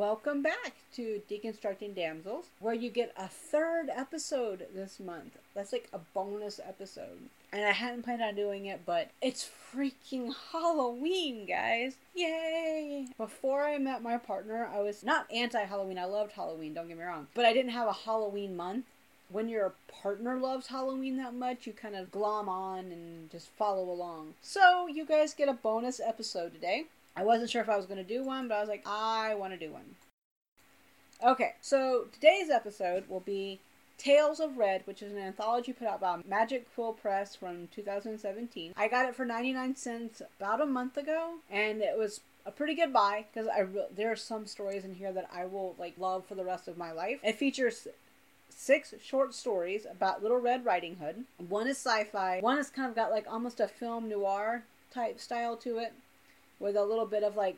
Welcome back to Deconstructing Damsels, where you get a third episode this month. That's like a bonus episode. And I hadn't planned on doing it, but it's freaking Halloween, guys! Yay! Before I met my partner, I was not anti Halloween. I loved Halloween, don't get me wrong. But I didn't have a Halloween month when your partner loves Halloween that much, you kind of glom on and just follow along. So, you guys get a bonus episode today. I wasn't sure if I was going to do one, but I was like, I want to do one. Okay, so today's episode will be Tales of Red, which is an anthology put out by Magic Quill Press from 2017. I got it for 99 cents about a month ago, and it was a pretty good buy because I re- there are some stories in here that I will like love for the rest of my life. It features six short stories about Little Red Riding Hood. One is sci-fi. One has kind of got like almost a film noir type style to it with a little bit of like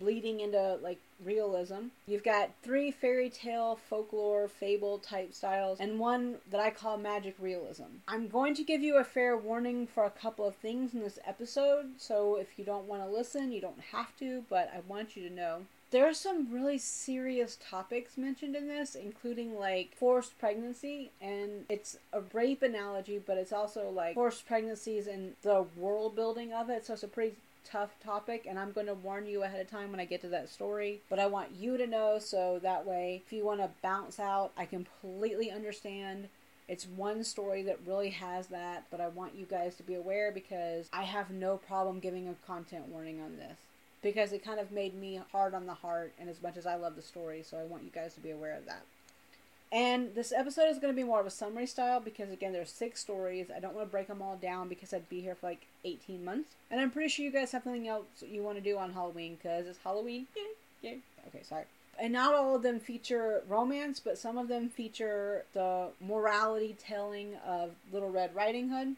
bleeding into like realism. You've got three fairy tale, folklore, fable type styles, and one that I call magic realism. I'm going to give you a fair warning for a couple of things in this episode, so if you don't want to listen, you don't have to, but I want you to know. There are some really serious topics mentioned in this, including like forced pregnancy, and it's a rape analogy, but it's also like forced pregnancies and the world building of it, so it's a pretty tough topic, and I'm going to warn you ahead of time when I get to that story. But I want you to know so that way, if you want to bounce out, I completely understand. It's one story that really has that, but I want you guys to be aware because I have no problem giving a content warning on this. Because it kind of made me hard on the heart, and as much as I love the story, so I want you guys to be aware of that. And this episode is going to be more of a summary style because, again, there's six stories. I don't want to break them all down because I'd be here for like 18 months. And I'm pretty sure you guys have something else you want to do on Halloween because it's Halloween. Okay, sorry. And not all of them feature romance, but some of them feature the morality telling of Little Red Riding Hood.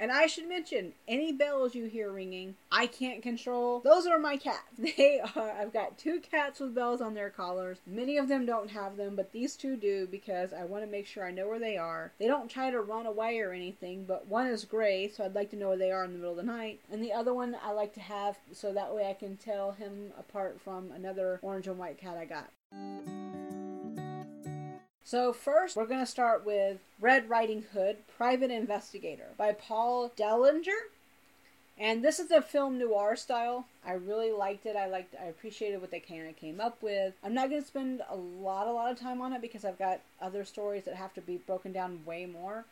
And I should mention, any bells you hear ringing, I can't control. Those are my cats. They are, I've got two cats with bells on their collars. Many of them don't have them, but these two do because I want to make sure I know where they are. They don't try to run away or anything, but one is gray, so I'd like to know where they are in the middle of the night. And the other one I like to have so that way I can tell him apart from another orange and white cat I got. So, first, we're going to start with Red Riding Hood Private Investigator by Paul Dellinger. And this is a film noir style. I really liked it. I liked I appreciated what they kind of came up with. I'm not going to spend a lot a lot of time on it because I've got other stories that have to be broken down way more.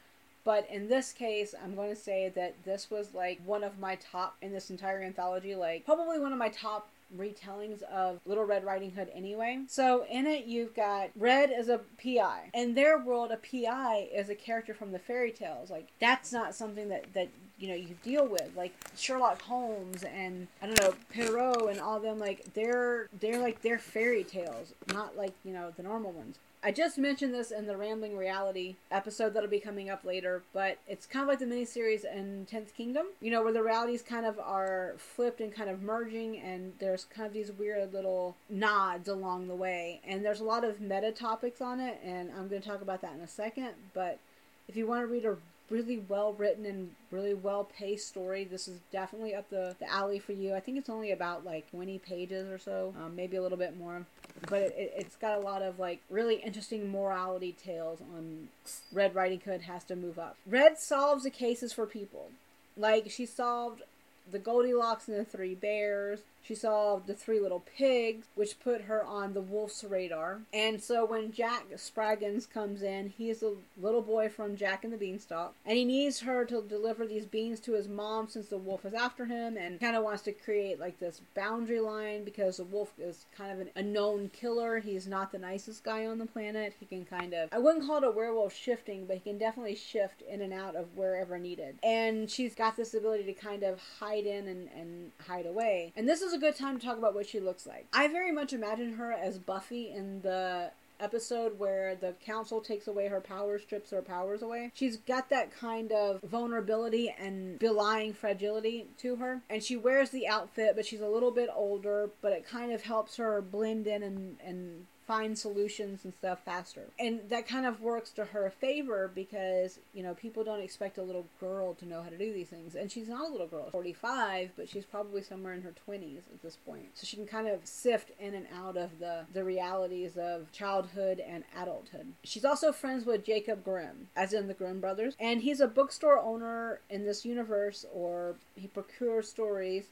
But in this case, I'm going to say that this was like one of my top in this entire anthology, like probably one of my top retellings of Little Red Riding Hood anyway. So in it, you've got Red as a PI. In their world, a PI is a character from the fairy tales. Like that's not something that that you know you deal with. Like Sherlock Holmes and I don't know Poirot and all them. Like they're they're like they're fairy tales, not like you know the normal ones. I just mentioned this in the Rambling Reality episode that'll be coming up later, but it's kind of like the miniseries in Tenth Kingdom, you know, where the realities kind of are flipped and kind of merging, and there's kind of these weird little nods along the way. And there's a lot of meta topics on it, and I'm going to talk about that in a second. But if you want to read a really well written and really well paced story. This is definitely up the, the alley for you. I think it's only about like 20 pages or so, um, maybe a little bit more. But it, it's got a lot of like really interesting morality tales on Red Riding Hood has to move up. Red solves the cases for people. Like she solved the Goldilocks and the Three Bears. She saw the Three Little Pigs, which put her on the wolf's radar. And so when Jack Spraggins comes in, he's a little boy from Jack and the Beanstalk, and he needs her to deliver these beans to his mom since the wolf is after him, and kind of wants to create like this boundary line because the wolf is kind of an, a known killer. He's not the nicest guy on the planet. He can kind of, I wouldn't call it a werewolf shifting, but he can definitely shift in and out of wherever needed. And she's got this ability to kind of hide in and, and hide away. And this is a good time to talk about what she looks like. I very much imagine her as Buffy in the episode where the council takes away her powers, strips her powers away. She's got that kind of vulnerability and belying fragility to her. And she wears the outfit, but she's a little bit older, but it kind of helps her blend in and, and find solutions and stuff faster. And that kind of works to her favor because, you know, people don't expect a little girl to know how to do these things. And she's not a little girl, 45, but she's probably somewhere in her 20s at this point. So she can kind of sift in and out of the, the realities of childhood and adulthood. She's also friends with Jacob Grimm, as in the Grimm brothers. And he's a bookstore owner in this universe, or he procures stories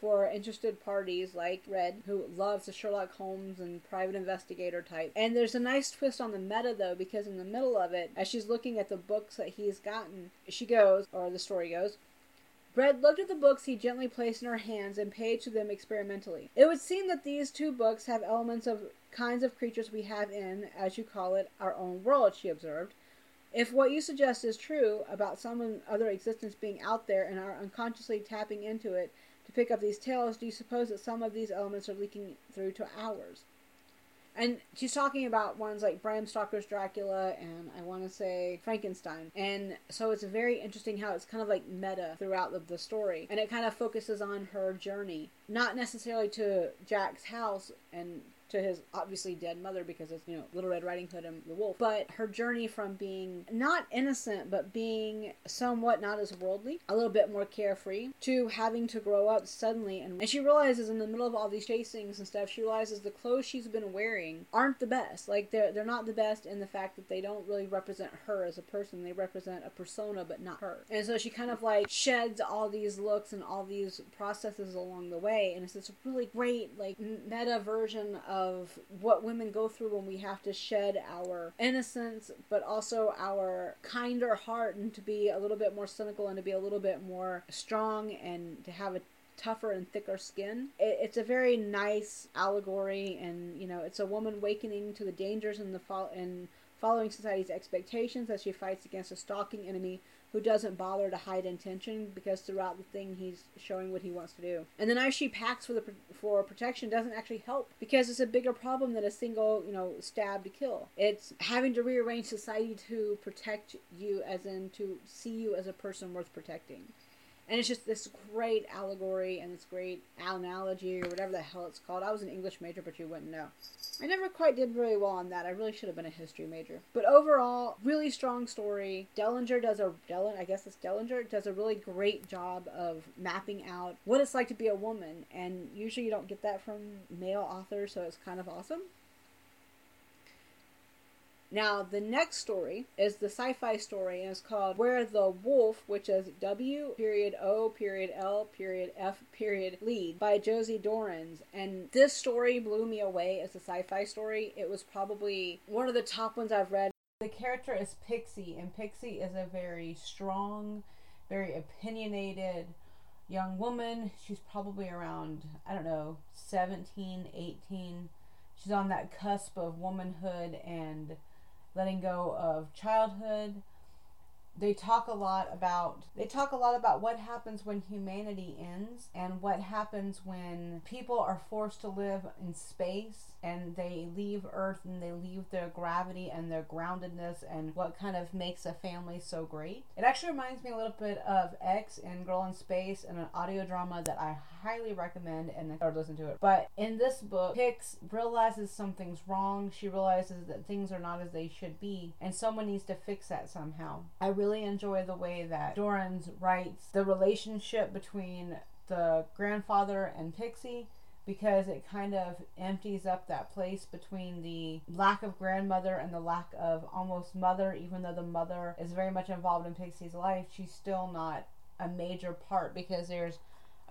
for interested parties like Red, who loves the Sherlock Holmes and private investigator type. And there's a nice twist on the meta though, because in the middle of it, as she's looking at the books that he's gotten, she goes, or the story goes, Red looked at the books he gently placed in her hands and paid to them experimentally. It would seem that these two books have elements of kinds of creatures we have in, as you call it, our own world, she observed. If what you suggest is true about some other existence being out there and our unconsciously tapping into it to pick up these tales, do you suppose that some of these elements are leaking through to ours? And she's talking about ones like Bram Stoker's Dracula and I want to say Frankenstein. And so it's very interesting how it's kind of like meta throughout the, the story. And it kind of focuses on her journey, not necessarily to Jack's house and to his obviously dead mother because it's, you know, Little Red Riding Hood and the wolf. But her journey from being not innocent, but being somewhat not as worldly, a little bit more carefree, to having to grow up suddenly. And, and she realizes in the middle of all these chasings and stuff, she realizes the clothes she's been wearing aren't the best. Like, they're, they're not the best in the fact that they don't really represent her as a person. They represent a persona, but not her. And so she kind of like sheds all these looks and all these processes along the way. And it's this really great, like, meta version of of what women go through when we have to shed our innocence, but also our kinder heart, and to be a little bit more cynical and to be a little bit more strong and to have a tougher and thicker skin. It, it's a very nice allegory, and you know, it's a woman awakening to the dangers and the fall and following society's expectations as she fights against a stalking enemy who doesn't bother to hide intention because throughout the thing he's showing what he wants to do. And the knife she packs for the for protection doesn't actually help because it's a bigger problem than a single, you know, stab to kill. It's having to rearrange society to protect you as in to see you as a person worth protecting. And it's just this great allegory and this great analogy or whatever the hell it's called. I was an English major, but you wouldn't know. I never quite did very well on that. I really should have been a history major. But overall, really strong story. Dellinger does a Dell I guess it's Dellinger does a really great job of mapping out what it's like to be a woman, and usually you don't get that from male authors, so it's kind of awesome. Now, the next story is the sci fi story, and it's called Where the Wolf, which is W period O period L period F period lead by Josie Dorans. And this story blew me away as a sci fi story. It was probably one of the top ones I've read. The character is Pixie, and Pixie is a very strong, very opinionated young woman. She's probably around, I don't know, 17, 18. She's on that cusp of womanhood and letting go of childhood. They talk a lot about they talk a lot about what happens when humanity ends and what happens when people are forced to live in space and they leave Earth and they leave their gravity and their groundedness and what kind of makes a family so great. It actually reminds me a little bit of X and Girl in Space and an audio drama that I highly recommend and I listen to it. But in this book, Pix realizes something's wrong. She realizes that things are not as they should be and someone needs to fix that somehow. I really enjoy the way that Dorans writes the relationship between the grandfather and Pixie because it kind of empties up that place between the lack of grandmother and the lack of almost mother, even though the mother is very much involved in Pixie's life, she's still not a major part because there's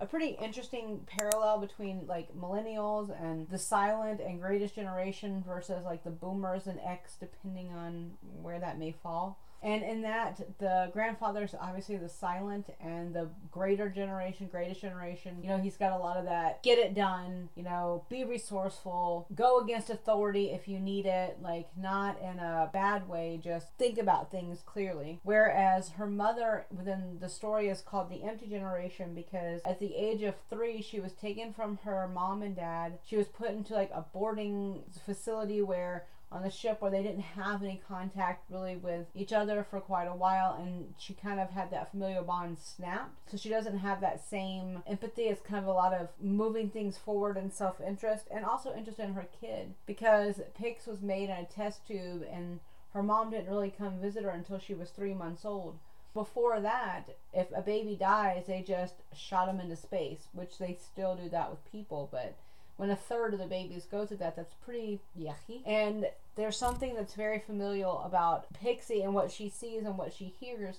a pretty interesting parallel between like millennials and the silent and greatest generation versus like the boomers and X, depending on where that may fall. And in that, the grandfather is obviously the silent and the greater generation, greatest generation. You know, he's got a lot of that get it done, you know, be resourceful, go against authority if you need it, like not in a bad way, just think about things clearly. Whereas her mother within the story is called the empty generation because at the age of three, she was taken from her mom and dad. She was put into like a boarding facility where on the ship where they didn't have any contact really with each other for quite a while and she kind of had that familial bond snapped so she doesn't have that same empathy it's kind of a lot of moving things forward and self-interest and also interest in her kid because pix was made in a test tube and her mom didn't really come visit her until she was three months old before that, if a baby dies, they just shot him into space, which they still do that with people. But when a third of the babies go through that, that's pretty yucky. And there's something that's very familial about Pixie and what she sees and what she hears.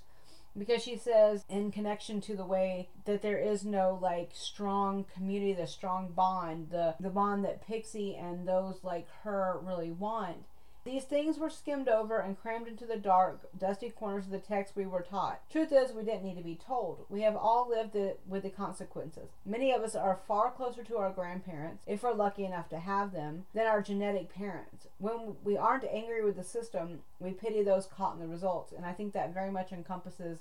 Because she says, in connection to the way that there is no like strong community, the strong bond, the, the bond that Pixie and those like her really want, these things were skimmed over and crammed into the dark, dusty corners of the text we were taught. Truth is, we didn't need to be told. We have all lived it with the consequences. Many of us are far closer to our grandparents, if we're lucky enough to have them, than our genetic parents. When we aren't angry with the system, we pity those caught in the results, and I think that very much encompasses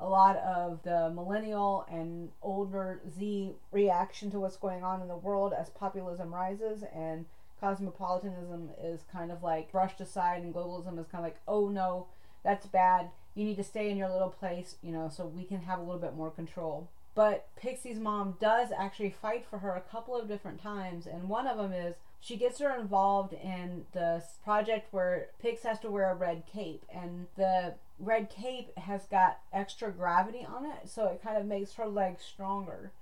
a lot of the millennial and older Z reaction to what's going on in the world as populism rises and cosmopolitanism is kind of like brushed aside and globalism is kind of like, oh no, that's bad. You need to stay in your little place, you know, so we can have a little bit more control. But Pixie's mom does actually fight for her a couple of different times, and one of them is she gets her involved in the project where Pix has to wear a red cape, and the red cape has got extra gravity on it, so it kind of makes her legs stronger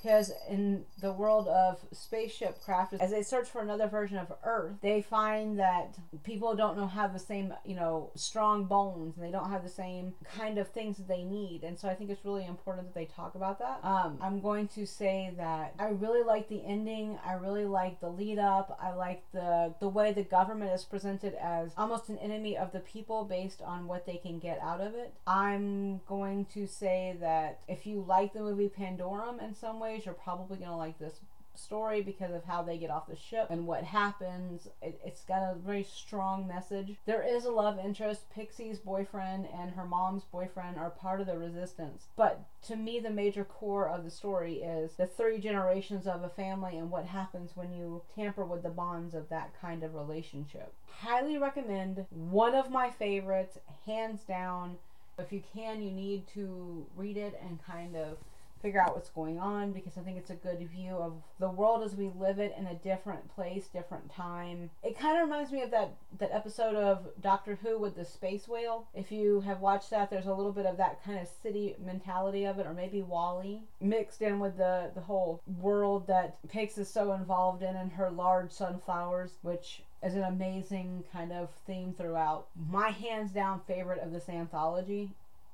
because in the world of spaceship craft as they search for another version of earth they find that people don't know have the same you know strong bones and they don't have the same kind of things that they need and so i think it's really important that they talk about that. Um, i'm going to say that i really like the ending i really like the lead up i like the the way the government is presented as almost an enemy of the people based on what they can get out of it. I'm going to say that if you like the movie pandorum in some way ways, you're probably going to like this story because of how they get off the ship and what happens. It, has got a very strong message. There is a love interest. Pixie's boyfriend and her mom's boyfriend are part of the resistance. But to me, the major core of the story is the three generations of a family and what happens when you tamper with the bonds of that kind of relationship. Highly recommend. One of my favorites, hands down. If you can, you need to read it and kind of figure out what's going on because I think it's a good view of the world as we live it in a different place, different time. It kind of reminds me of that that episode of Doctor Who with the space whale. If you have watched that, there's a little bit of that kind of city mentality of it, or maybe WALL-E mixed in with the the whole world that Pix is so involved in and her large sunflowers, which is an amazing kind of theme throughout. My hands down favorite of this anthology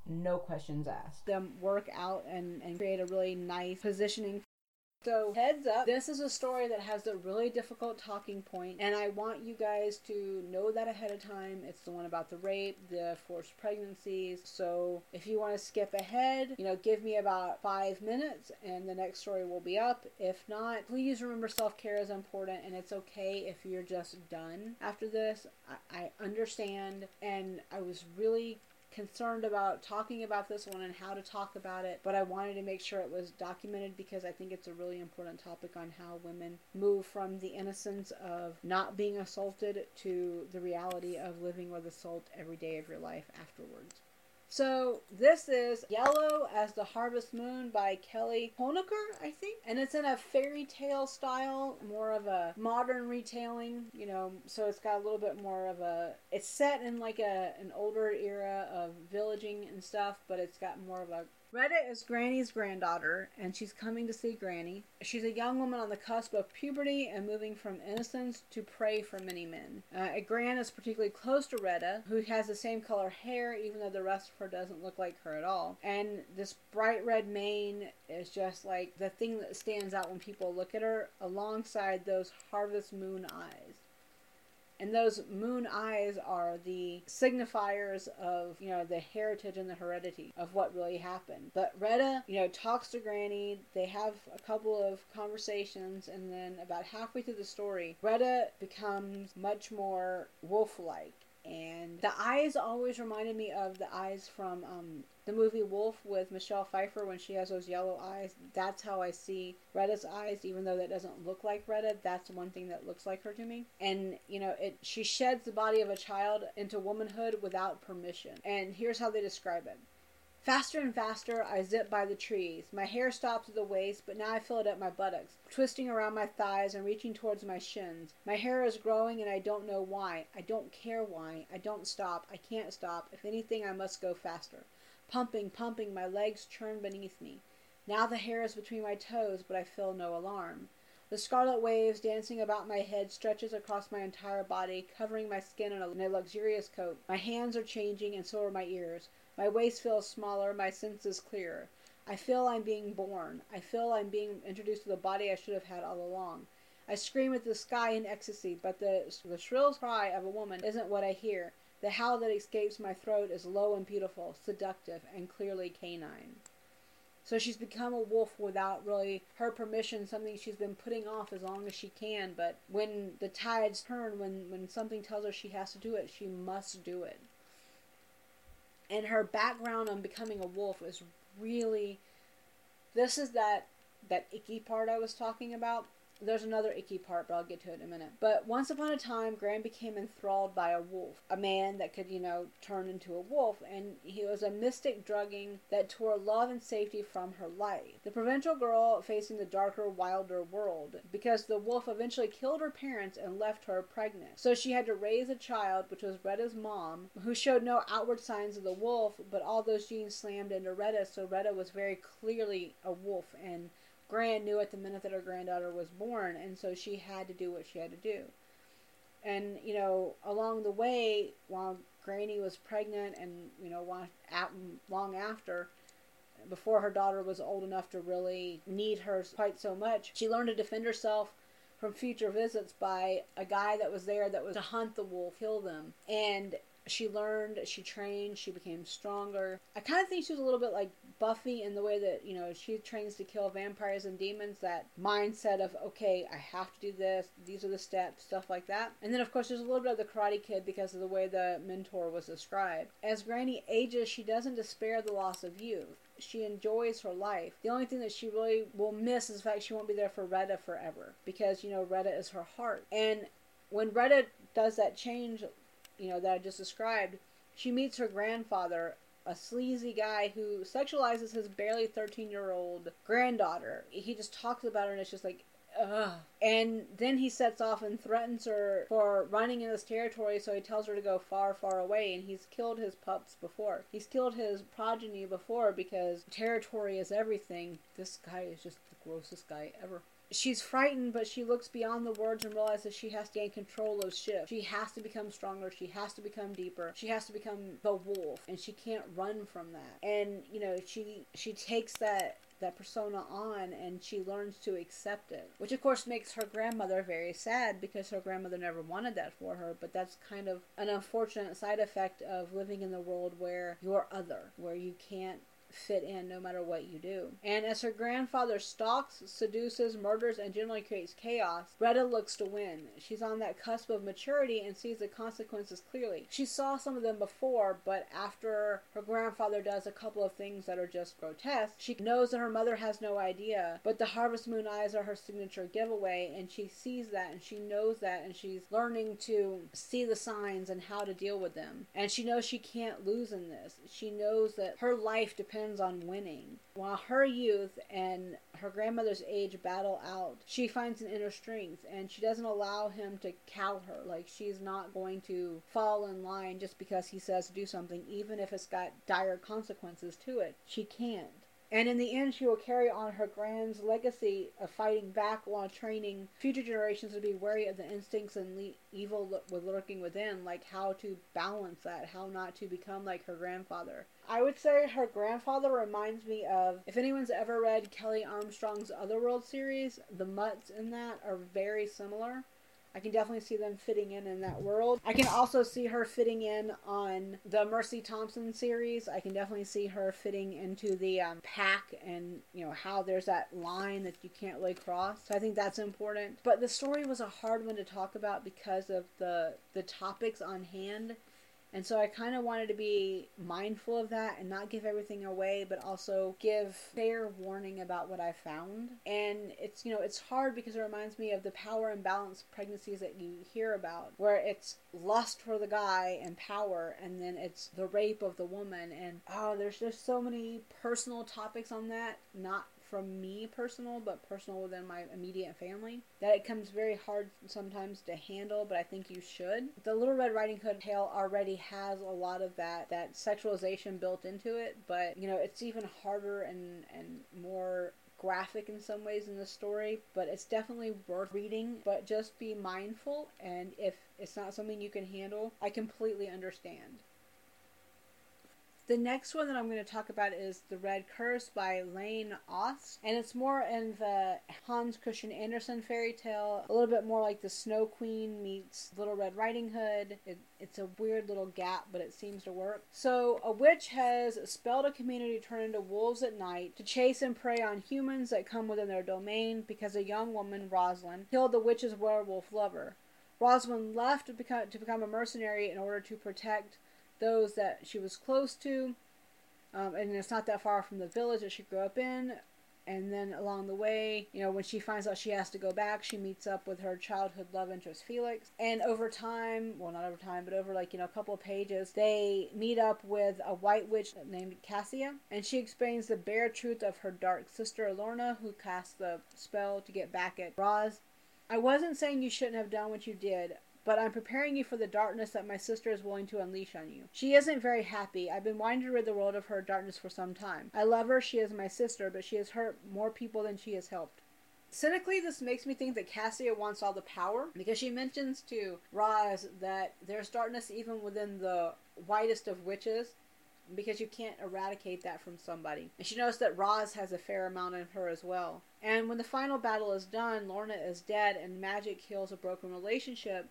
no questions asked. Them work out and, and create a really nice positioning. So, heads up, this is a story that has a really difficult talking point, and I want you guys to know that ahead of time. It's the one about the rape, the forced pregnancies. So, if you want to skip ahead, you know, give me about five minutes and the next story will be up. If not, please remember self care is important, and it's okay if you're just done after this. I, I understand, and I was really concerned about talking about this one and how to talk about it, but I wanted to make sure it was documented because I think it's a really important topic on how women move from the innocence of not being assaulted to the reality of living with assault every day of your life afterwards. So this is Yellow as the Harvest Moon by Kelly Honaker, I think. And it's in a fairy tale style, more of a modern retailing, you know, so it's got a little bit more of a it's set in like a an older era of villaging and stuff, but it's got more of a Retta is Granny's granddaughter, and she's coming to see Granny. She's a young woman on the cusp of puberty and moving from innocence to prey for many men. Uh, Gran is particularly close to Retta, who has the same color hair, even though the rest of her doesn't look like her at all. And this bright red mane is just like the thing that stands out when people look at her, alongside those harvest moon eyes. And those moon eyes are the signifiers of, you know, the heritage and the heredity of what really happened. But Retta, you know, talks to Granny. They have a couple of conversations, and then about halfway through the story, Retta becomes much more wolf like. And the eyes always reminded me of the eyes from um, the movie Wolf with Michelle Pfeiffer when she has those yellow eyes. That's how I see Retta's eyes, even though that doesn't look like Retta. That's the one thing that looks like her to me. And you know, it she sheds the body of a child into womanhood without permission. And here's how they describe it. Faster and faster, I zip by the trees. My hair stops at the waist, but now I feel it at my buttocks, twisting around my thighs and reaching towards my shins. My hair is growing and I don't know why. I don't care why. I don't stop. I can't stop. If anything, I must go faster. Pumping, pumping, my legs churn beneath me. Now the hair is between my toes, but I feel no alarm. The scarlet waves dancing about my head stretches across my entire body, covering my skin in a, in a luxurious coat. My hands are changing, and so are my ears. My waist feels smaller, my senses clearer. I feel I'm being born. I feel I'm being introduced to the body I should have had all along. I scream at the sky in ecstasy, but the, the shrill cry of a woman isn't what I hear. The howl that escapes my throat is low and beautiful, seductive, and clearly canine. So she's become a wolf without really her permission, something she's been putting off as long as she can. But when the tides turn, when, when something tells her she has to do it, she must do it and her background on becoming a wolf is really this is that that icky part I was talking about there's another icky part, but I'll get to it in a minute. But once upon a time, Gran became enthralled by a wolf, a man that could, you know, turn into a wolf, and he was a mystic drugging that tore love and safety from her life. The provincial girl facing the darker, wilder world, because the wolf eventually killed her parents and left her pregnant. So she had to raise a child, which was Retta's mom, who showed no outward signs of the wolf, but all those genes slammed into Retta, so Retta was very clearly a wolf and Gran knew at the minute that her granddaughter was born, and so she had to do what she had to do. And you know, along the way, while Granny was pregnant, and you know, long after, before her daughter was old enough to really need her quite so much, she learned to defend herself from future visits by a guy that was there that was to hunt the wolf, kill them, and she learned, she trained, she became stronger. I kind of think she was a little bit like Buffy in the way that, you know, she trains to kill vampires and demons, that mindset of, okay, I have to do this, these are the steps, stuff like that. And then, of course, there's a little bit of the Karate Kid because of the way the mentor was described. As Granny ages, she doesn't despair the loss of youth. She enjoys her life. The only thing that she really will miss is the fact she won't be there for Retta forever because, you know, Retta is her heart. And when Retta does that change you know, that I just described, she meets her grandfather, a sleazy guy who sexualizes his barely 13 year old granddaughter. He just talks about her and it's just like, ugh. And then he sets off and threatens her for running in his territory, so he tells her to go far, far away. And he's killed his pups before. He's killed his progeny before because territory is everything. This guy is just the grossest guy ever she's frightened, but she looks beyond the words and realizes she has to gain control of Shift. She has to become stronger. She has to become deeper. She has to become the wolf, and she can't run from that. And you know, she she takes that that persona on and she learns to accept it which of course makes her grandmother very sad because her grandmother never wanted that for her but that's kind of an unfortunate side effect of living in the world where you're other where you can't fit in no matter what you do. And as her grandfather stalks, seduces, murders, and generally creates chaos, Retta looks to win. She's on that cusp of maturity and sees the consequences clearly. She saw some of them before, but after her grandfather does a couple of things that are just grotesque, she knows that her mother has no idea, but the Harvest Moon eyes are her signature giveaway, and she sees that and she knows that, and she's learning to see the signs and how to deal with them. And she knows she can't lose in this. She knows that her life depends depends on winning. While her youth and her grandmother's age battle out, she finds an inner strength and she doesn't allow him to cow her. Like, she's not going to fall in line just because he says do something, even if it's got dire consequences to it. She can't. And in the end, she will carry on her grand's legacy of fighting back while training future generations to be wary of the instincts and le- evil lo- lurking within, like how to balance that, how not to become like her grandfather. I would say her grandfather reminds me of if anyone's ever read Kelley Armstrong's Otherworld series, the mutts in that are very similar. I can definitely see them fitting in in that world. I can also see her fitting in on the Mercy Thompson series. I can definitely see her fitting into the um, pack and, you know, how there's that line that you can't really cross. So I think that's important. But the story was a hard one to talk about because of the the topics on hand And so I kind of wanted to be mindful of that and not give everything away, but also give fair warning about what I found. And it's, you know, it's hard because it reminds me of the power imbalance pregnancies that you hear about, where it's lust for the guy and power, and then it's the rape of the woman. And oh, there's just so many personal topics on that, not from me personal, but personal within my immediate family, that it comes very hard sometimes to handle, but I think you should. The Little Red Riding Hood tale already has a lot of that that sexualization built into it, but you know, it's even harder and and more graphic in some ways in the story, but it's definitely worth reading. But just be mindful, and if it's not something you can handle, I completely understand. The next one that I'm going to talk about is The Red Curse by Lane Oss. And it's more in the Hans Christian Andersen fairy tale, a little bit more like The Snow Queen meets Little Red Riding Hood. It, it's a weird little gap, but it seems to work. So, a witch has spelled a community turn into wolves at night to chase and prey on humans that come within their domain because a young woman, Rosalind, killed the witch's werewolf lover. Rosalind left to become, to become a mercenary in order to protect those that she was close to. Um, and it's not that far from the village that she grew up in. And then along the way, you know, when she finds out she has to go back, she meets up with her childhood love interest, Felix. And over time, well, not over time, but over like, you know, a couple of pages, they meet up with a white witch named Cassia. And she explains the bare truth of her dark sister, Lorna, who cast the spell to get back at Roz. I wasn't saying you shouldn't have done what you did but I'm preparing you for the darkness that my sister is willing to unleash on you. She isn't very happy. I've been wanting to rid the world of her darkness for some time. I love her, she is my sister, but she has hurt more people than she has helped. Cynically, this makes me think that Cassia wants all the power because she mentions to Roz that there's darkness even within the whitest of witches because you can't eradicate that from somebody. And she knows that Roz has a fair amount in her as well. And when the final battle is done, Lorna is dead and magic heals a broken relationship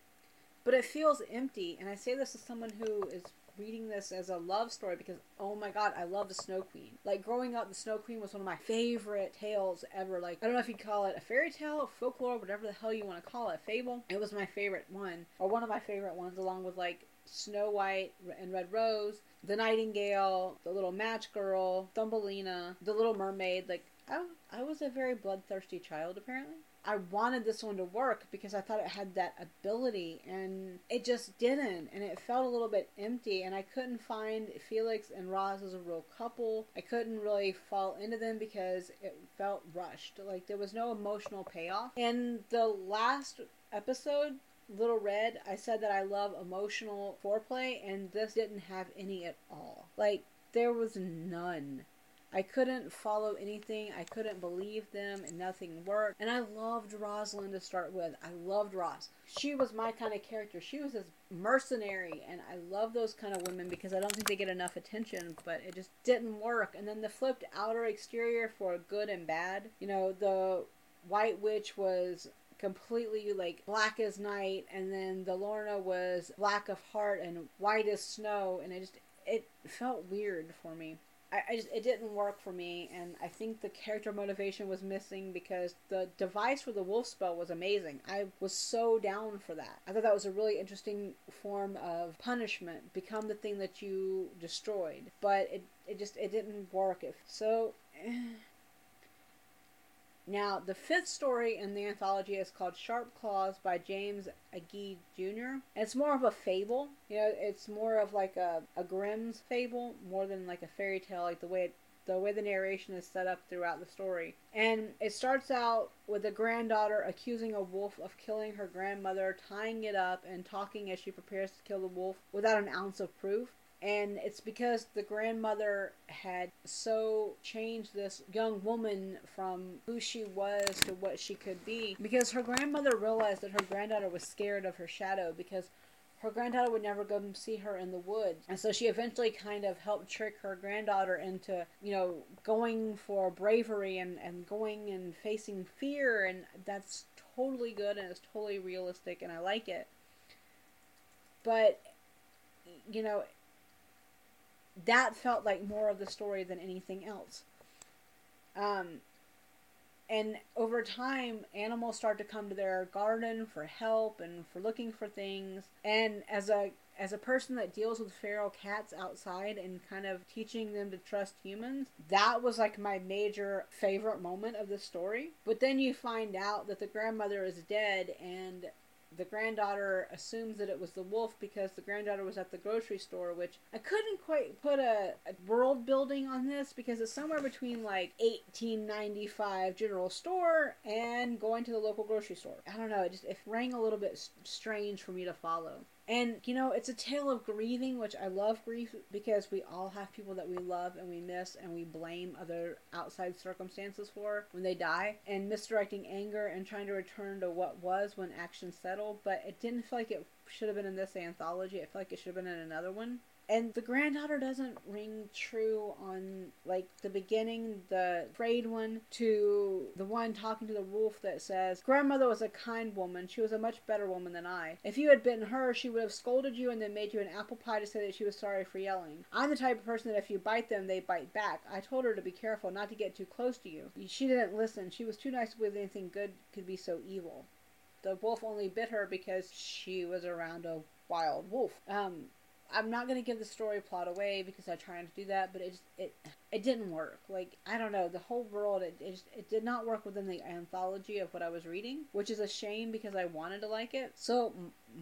but it feels empty. And I say this as someone who is reading this as a love story because oh my god, I love the Snow Queen. Like growing up, the Snow Queen was one of my favorite tales ever. Like I don't know if you call it a fairy tale, folklore, whatever the hell you want to call it, fable. It was my favorite one, or one of my favorite ones, along with like Snow White and Red Rose, the Nightingale, the Little Match Girl, Thumbelina, the Little Mermaid. Like I, I was a very bloodthirsty child apparently. I wanted this one to work because I thought it had that ability and it just didn't and it felt a little bit empty and I couldn't find Felix and Roz as a real couple. I couldn't really fall into them because it felt rushed. Like there was no emotional payoff. And the last episode Little Red, I said that I love emotional foreplay and this didn't have any at all. Like there was none. I couldn't follow anything. I couldn't believe them, and nothing worked. And I loved Rosalind to start with. I loved Roz. She was my kind of character. She was this mercenary, and I love those kind of women because I don't think they get enough attention, but it just didn't work. And then the flipped outer exterior for good and bad. You know, the White Witch was completely like black as night and then the Lorna was black of heart and white as snow and it just it felt weird for me. I, I just it didn't work for me, and I think the character motivation was missing because the device for the wolf spell was amazing. I was so down for that. I thought that was a really interesting form of punishment, become the thing that you destroyed. But it it just it didn't work. If so. Eh now, the fifth story in the anthology is called Sharp Claws by James Agee Jr. it's more of a fable. You know, it's more of like a, a Grimm's fable more than like a fairy tale, like the way it, the way the narration is set up throughout the story. And it starts out with a granddaughter accusing a wolf of killing her grandmother, tying it up, and talking as she prepares to kill the wolf without an ounce of proof and it's because the grandmother had so changed this young woman from who she was to what she could be because her grandmother realized that her granddaughter was scared of her shadow because her granddaughter would never go and see her in the woods. And so she eventually kind of helped trick her granddaughter into, you know, going for bravery and, and going and facing fear. And that's totally good and it's totally realistic and I like it. But, you know, that felt like more of the story than anything else. Um, and over time, animals start to come to their garden for help and for looking for things. And as a as a person that deals with feral cats outside and kind of teaching them to trust humans, that was like my major favorite moment of the story. But then you find out that the grandmother is dead and the granddaughter assumes that it was the wolf because the granddaughter was at the grocery store, which I couldn't quite put a, a world building on this because it's somewhere between like 1895 general store and going to the local grocery store. I don't know, it just it rang a little bit strange for me to follow. And, you know, it's a tale of grieving, which I love grief because we all have people that we love and we miss and we blame other outside circumstances for when they die. And misdirecting anger and trying to return to what was when action settled. But it didn't feel like it should have been in this anthology. I feel like it should have been in another one and the granddaughter doesn't ring true on like the beginning the afraid one to the one talking to the wolf that says grandmother was a kind woman. She was a much better woman than i. If you had been her she would have scolded you and then made you an apple pie to say that she was sorry for yelling. I'm the type of person that if you bite them they bite back. I told her to be careful not to get too close to you. She didn't listen. She was too nice to believe anything good could be so evil. The wolf only bit her because she was around a wild wolf. Um I'm not gonna give the story plot away because I tried to do that, but it just, it it didn't work. Like I don't know, the whole world it it, just, it did not work within the anthology of what I was reading, which is a shame because I wanted to like it. So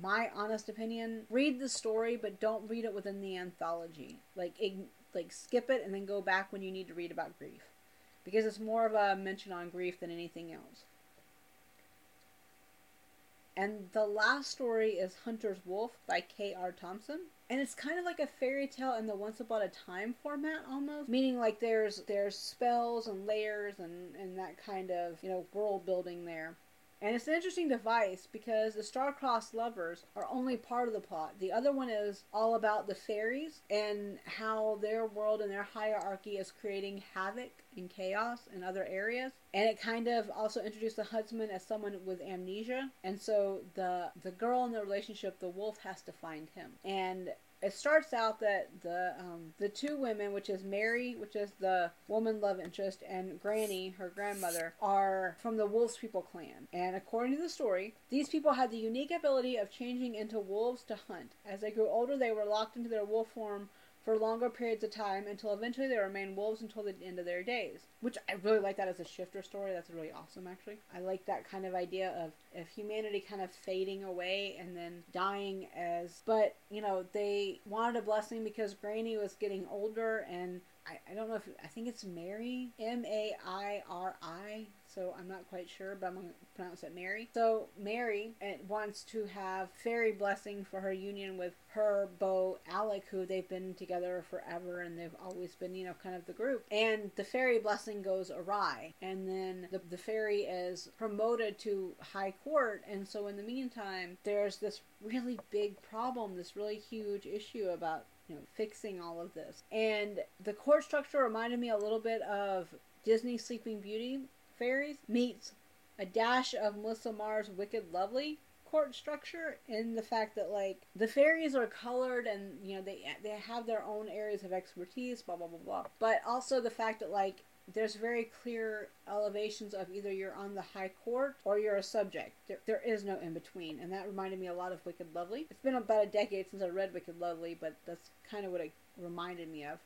my honest opinion, read the story, but don't read it within the anthology. Like it, like skip it and then go back when you need to read about grief, because it's more of a mention on grief than anything else. And the last story is Hunter's Wolf by K.R. Thompson and it's kind of like a fairy tale in the once upon a time format almost meaning like there's there's spells and layers and and that kind of you know world building there and it's an interesting device because the star-crossed lovers are only part of the plot. The other one is all about the fairies and how their world and their hierarchy is creating havoc and chaos in other areas. And it kind of also introduced the husband as someone with amnesia. And so the the girl in the relationship, the wolf has to find him. And it starts out that the um, the two women, which is Mary, which is the woman love interest, and Granny, her grandmother, are from the Wolves People clan. And according to the story, these people had the unique ability of changing into wolves to hunt. As they grew older, they were locked into their wolf form for longer periods of time until eventually they remain wolves until the end of their days. Which I really like that as a shifter story. That's really awesome, actually. I like that kind of idea of, humanity kind of fading away and then dying as. But, you know, they wanted a blessing because Granny was getting older and I, I don't know if I think it's Mary M A I R I so I'm not quite sure, but I'm going to pronounce it Mary. So Mary wants to have fairy blessing for her union with her beau Alec, who they've been together forever and they've always been, you know, kind of the group. And the fairy blessing goes awry, and then the, the fairy is promoted to high court. And so in the meantime, there's this really big problem, this really huge issue about you know, fixing all of this. And the court structure reminded me a little bit of Disney Sleeping Beauty fairies meets a dash of Melissa Marr's Wicked Lovely court structure in the fact that like the fairies are colored and you know they they have their own areas of expertise blah blah blah blah but also the fact that like there's very clear elevations of either you're on the high court or you're a subject. There, there is no in between, and that reminded me a lot of Wicked Lovely. It's been about a decade since I read Wicked Lovely, but that's kind of what it reminded me of.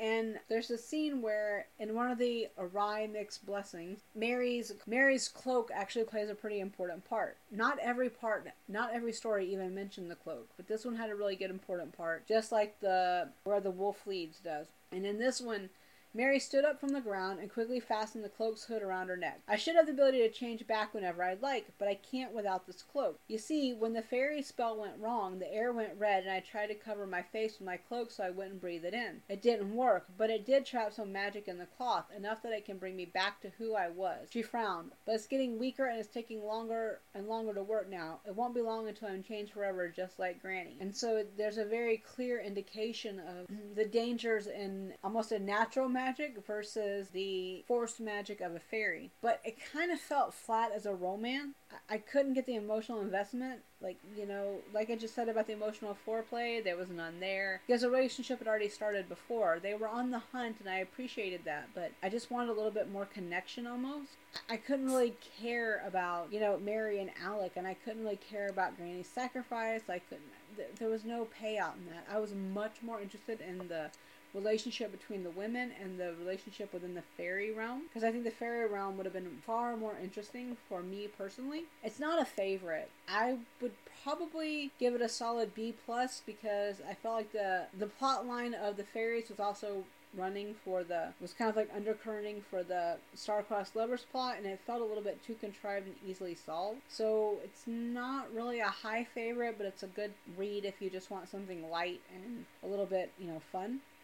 And there's a scene where in one of the awry mixed blessings, Mary's Mary's cloak actually plays a pretty important part. Not every part, not every story even mentioned the cloak, but this one had a really good important part, just like the where the wolf leads does. And in this one, Mary stood up from the ground and quickly fastened the cloak's hood around her neck. I should have the ability to change back whenever I'd like, but I can't without this cloak. You see, when the fairy spell went wrong, the air went red and I tried to cover my face with my cloak so I wouldn't breathe it in. It didn't work, but it did trap some magic in the cloth, enough that it can bring me back to who I was. She frowned, but it's getting weaker and it's taking longer and longer to work now. It won't be long until I'm changed forever, just like Granny. And so there's a very clear indication of the dangers in almost a natural magic versus the forced magic of a fairy. But it kind of felt flat as a romance. I, I couldn't get the emotional investment. Like, you know, like I just said about the emotional foreplay, there was none there. Because the relationship had already started before. They were on the hunt, and I appreciated that. But I just wanted a little bit more connection almost. I couldn't really care about, you know, Mary and Alec, and I couldn't really care about Granny's sacrifice. I couldn't th- there was no payout in that. I was much more interested in the relationship between the women and the relationship within the fairy realm because I think the fairy realm would have been far more interesting for me personally. It's not a favorite. I would probably give it a solid B plus because I felt like the the plot line of the fairies was also running for the was kind of like undercurrenting for the star-crossed lovers plot and it felt a little bit too contrived and easily solved so it's not really a high favorite but it's a good read if you just want something light and a little bit you know fun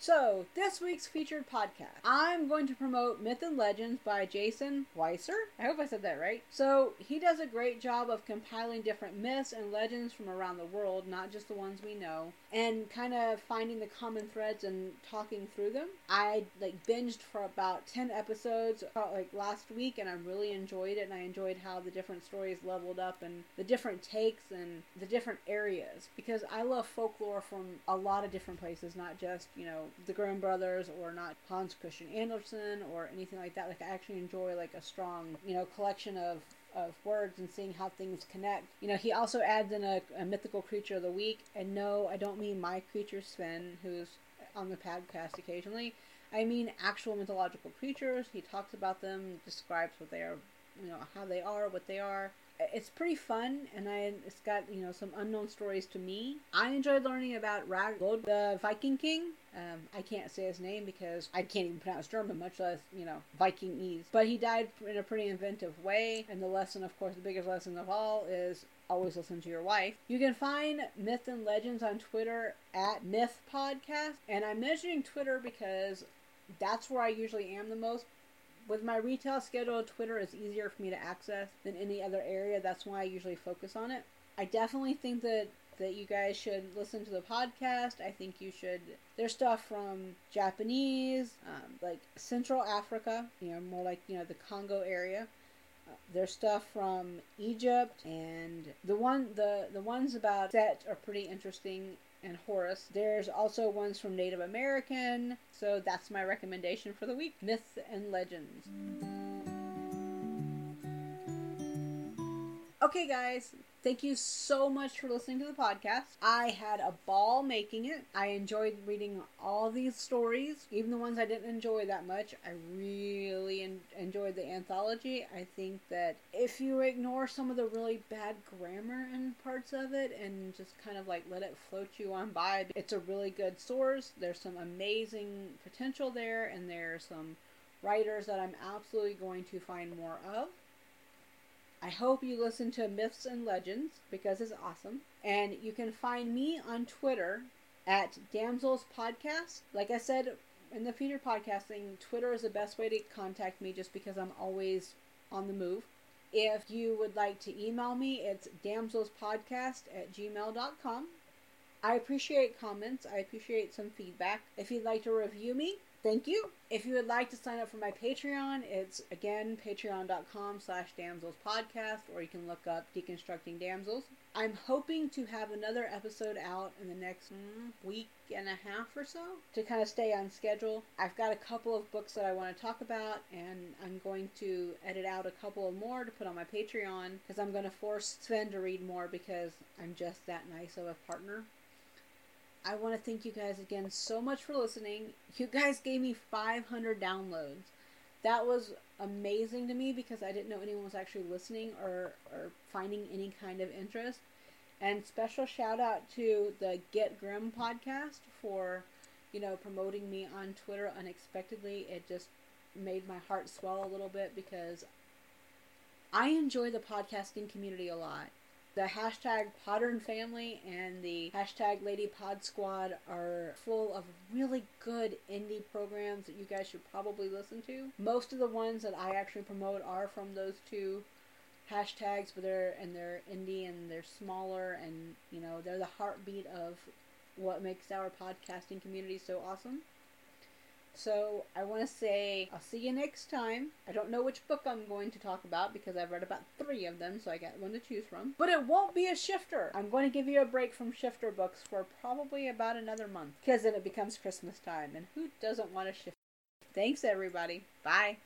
So, this week's featured podcast, I'm going to promote Myth and Legends by Jason Weiser. I hope I said that right. So, he does a great job of compiling different myths and legends from around the world, not just the ones we know, and kind of finding the common threads and talking through them. I like binged for about 10 episodes about, like last week and I really enjoyed it and I enjoyed how the different stories leveled up and the different takes and the different areas because I love folklore from a lot of different places, not just, you know, the Grimm brothers or not Hans Christian Andersen or anything like that. Like I actually enjoy like a strong, you know, collection of of words and seeing how things connect. You know, he also adds in a, a mythical creature of the week. And no, I don't mean my creature Sven, who's on the podcast occasionally. I mean actual mythological creatures. He talks about them, describes what they are, you know, how they are, what they are it's pretty fun and I it's got you know some unknown stories to me. I enjoyed learning about Ragnvald, the Viking king. Um, I can't say his name because I can't even pronounce German, much less you know Vikingese. But he died in a pretty inventive way, and the lesson, of course, the biggest lesson of all is always listen to your wife. You can find Myth and Legends on Twitter at Myth Podcast, and I'm mentioning Twitter because that's where I usually am the most with my retail schedule, Twitter is easier for me to access than any other area. That's why I usually focus on it. I definitely think that that you guys should listen to the podcast. I think you should. There's stuff from Japanese, um, like Central Africa, you know, more like you know the Congo area. Uh, there's stuff from Egypt, and the one the the ones about Set are pretty interesting and Horus. There's also ones from Native American, so that's my recommendation for the week Myths and Legends. Okay, guys, thank you so much for listening to the podcast. I had a ball making it. I enjoyed reading all these stories, even the ones I didn't enjoy that much. I really en- enjoyed the anthology. I think that if you ignore some of the really bad grammar in parts of it and just kind of like let it float you on by, it's a really good source. There's some amazing potential there, and there's some writers that I'm absolutely going to find more of. I hope you listen to Myths and Legends because it's awesome. And you can find me on Twitter at Damsels Podcast. Like I said in the future podcasting, Twitter is the best way to contact me just because I'm always on the move. If you would like to email me, it's damselspodcast at gmail.com. I appreciate comments. I appreciate some feedback. If you'd like to review me, thank you. If you would like to sign up for my Patreon, it's again patreon.com slash damsels podcast, or you can look up Deconstructing Damsels. I'm hoping to have another episode out in the next mm, week and a half or so to kind of stay on schedule. I've got a couple of books that I want to talk about, and I'm going to edit out a couple of more to put on my Patreon because I'm going to force Sven to read more because I'm just that nice of a partner. I want to thank you guys again so much for listening. You guys gave me 500 downloads. That was amazing to me because I didn't know anyone was actually listening or, or finding any kind of interest. And special shout out to the Get Grim podcast for, you know, promoting me on Twitter unexpectedly. It just made my heart swell a little bit because I enjoy the podcasting community a lot the hashtag Podern Family and the hashtag Lady Pod Squad are full of really good indie programs that you guys should probably listen to. Most of the ones that I actually promote are from those two hashtags, but they're and they're indie and they're smaller and you know they're the heartbeat of what makes our podcasting community so awesome. So I want to say I'll see you next time. I don't know which book I'm going to talk about because I've read about three of them, so I got one to choose from. But it won't be a shifter. I'm going to give you a break from shifter books for probably about another month because then it becomes Christmas time, and who doesn't want to shift? Thanks, everybody. Bye.